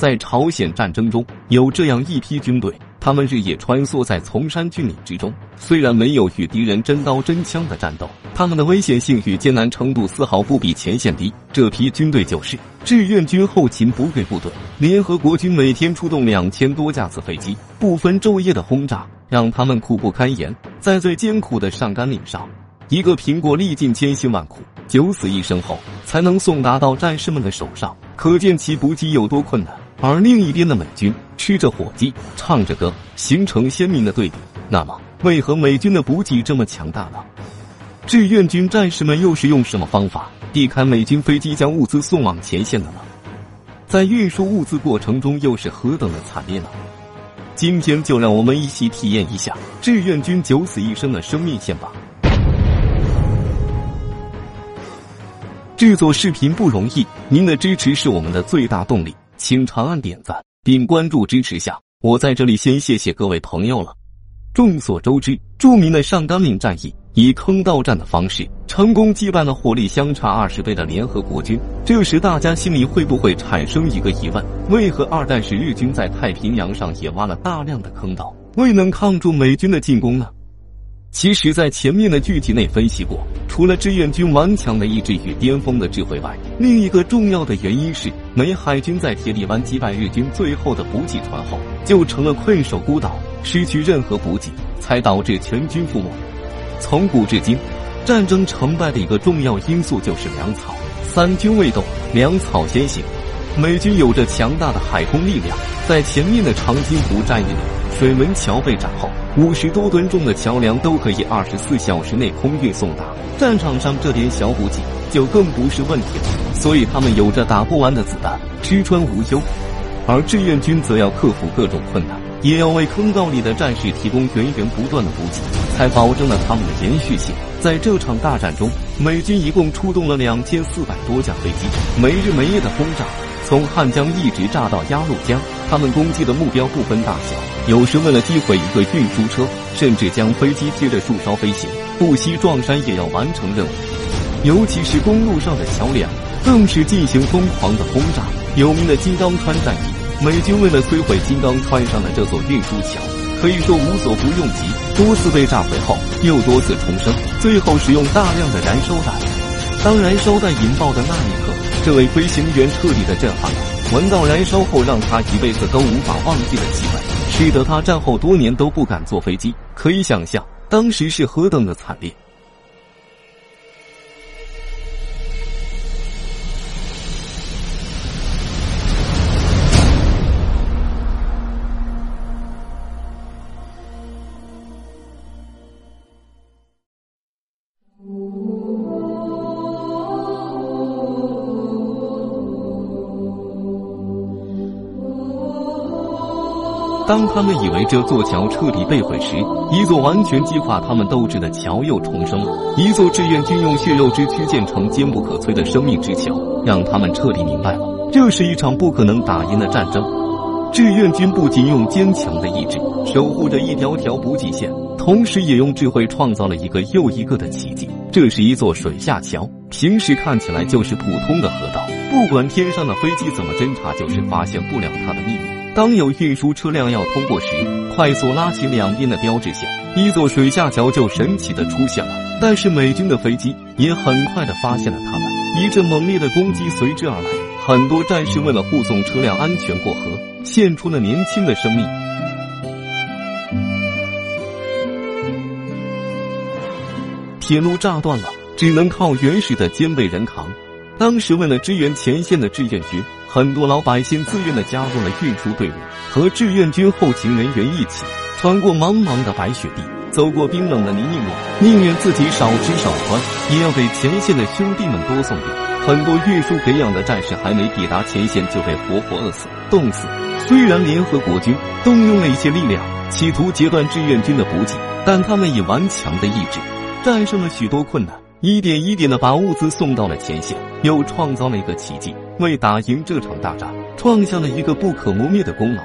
在朝鲜战争中，有这样一批军队，他们日夜穿梭在丛山峻岭之中，虽然没有与敌人真刀真枪的战斗，他们的危险性与艰难程度丝毫不比前线低。这批军队就是志愿军后勤补给部队。联合国军每天出动两千多架次飞机，不分昼夜的轰炸，让他们苦不堪言。在最艰苦的上甘岭上，一个苹果历尽千辛万苦，九死一生后，才能送达到战士们的手上，可见其补给有多困难。而另一边的美军吃着火鸡，唱着歌，形成鲜明的对比。那么，为何美军的补给这么强大呢？志愿军战士们又是用什么方法避开美军飞机将物资送往前线的呢？在运输物资过程中又是何等的惨烈呢？今天就让我们一起体验一下志愿军九死一生的生命线吧。制作视频不容易，您的支持是我们的最大动力。请长按点赞并关注支持下，我在这里先谢谢各位朋友了。众所周知，著名的上甘岭战役以坑道战的方式成功击败了火力相差二十倍的联合国军。这时，大家心里会不会产生一个疑问：为何二战时日军在太平洋上也挖了大量的坑道，未能抗住美军的进攻呢？其实，在前面的剧集内分析过，除了志愿军顽强的意志与巅峰的智慧外，另一个重要的原因是，美海军在铁力湾击败日军最后的补给船后，就成了困守孤岛，失去任何补给，才导致全军覆没。从古至今，战争成败的一个重要因素就是粮草。三军未动，粮草先行。美军有着强大的海空力量，在前面的长津湖战役里，水门桥被斩后，五十多吨重的桥梁都可以二十四小时内空运送达。战场上这点小补给就更不是问题了，所以他们有着打不完的子弹，吃穿无忧。而志愿军则要克服各种困难，也要为坑道里的战士提供源源不断的补给，才保证了他们的延续性。在这场大战中，美军一共出动了两千四百多架飞机，没日没夜的轰炸。从汉江一直炸到鸭绿江，他们攻击的目标不分大小，有时为了击毁一个运输车，甚至将飞机贴着树梢飞行，不惜撞山也要完成任务。尤其是公路上的桥梁，更是进行疯狂的轰炸。有名的金刚川战役，美军为了摧毁金刚川上的这座运输桥，可以说无所不用其极，多次被炸毁后又多次重生，最后使用大量的燃烧弹。当燃烧弹引爆的那一刻。这位飞行员彻底的震撼了，闻到燃烧后让他一辈子都无法忘记的气味，使得他战后多年都不敢坐飞机。可以想象，当时是何等的惨烈。当他们以为这座桥彻底被毁时，一座完全激化他们斗志的桥又重生了。一座志愿军用血肉之躯建成坚不可摧的生命之桥，让他们彻底明白了，这是一场不可能打赢的战争。志愿军不仅用坚强的意志守护着一条条补给线，同时也用智慧创造了一个又一个的奇迹。这是一座水下桥，平时看起来就是普通的河道，不管天上的飞机怎么侦察，就是发现不了它的秘密。当有运输车辆要通过时，快速拉起两边的标志线，一座水下桥就神奇的出现了。但是美军的飞机也很快的发现了他们，一阵猛烈的攻击随之而来。很多战士为了护送车辆安全过河，献出了年轻的生命。铁路炸断了，只能靠原始的肩背人扛。当时为了支援前线的志愿军。很多老百姓自愿的加入了运输队伍，和志愿军后勤人员一起穿过茫茫的白雪地，走过冰冷的泥泞路，宁愿自己少吃少穿，也要给前线的兄弟们多送点。很多运输给养的战士还没抵达前线就被活活饿死、冻死。虽然联合国军动用了一些力量，企图截断志愿军的补给，但他们以顽强的意志战胜了许多困难。一点一点的把物资送到了前线，又创造了一个奇迹，为打赢这场大战创下了一个不可磨灭的功劳。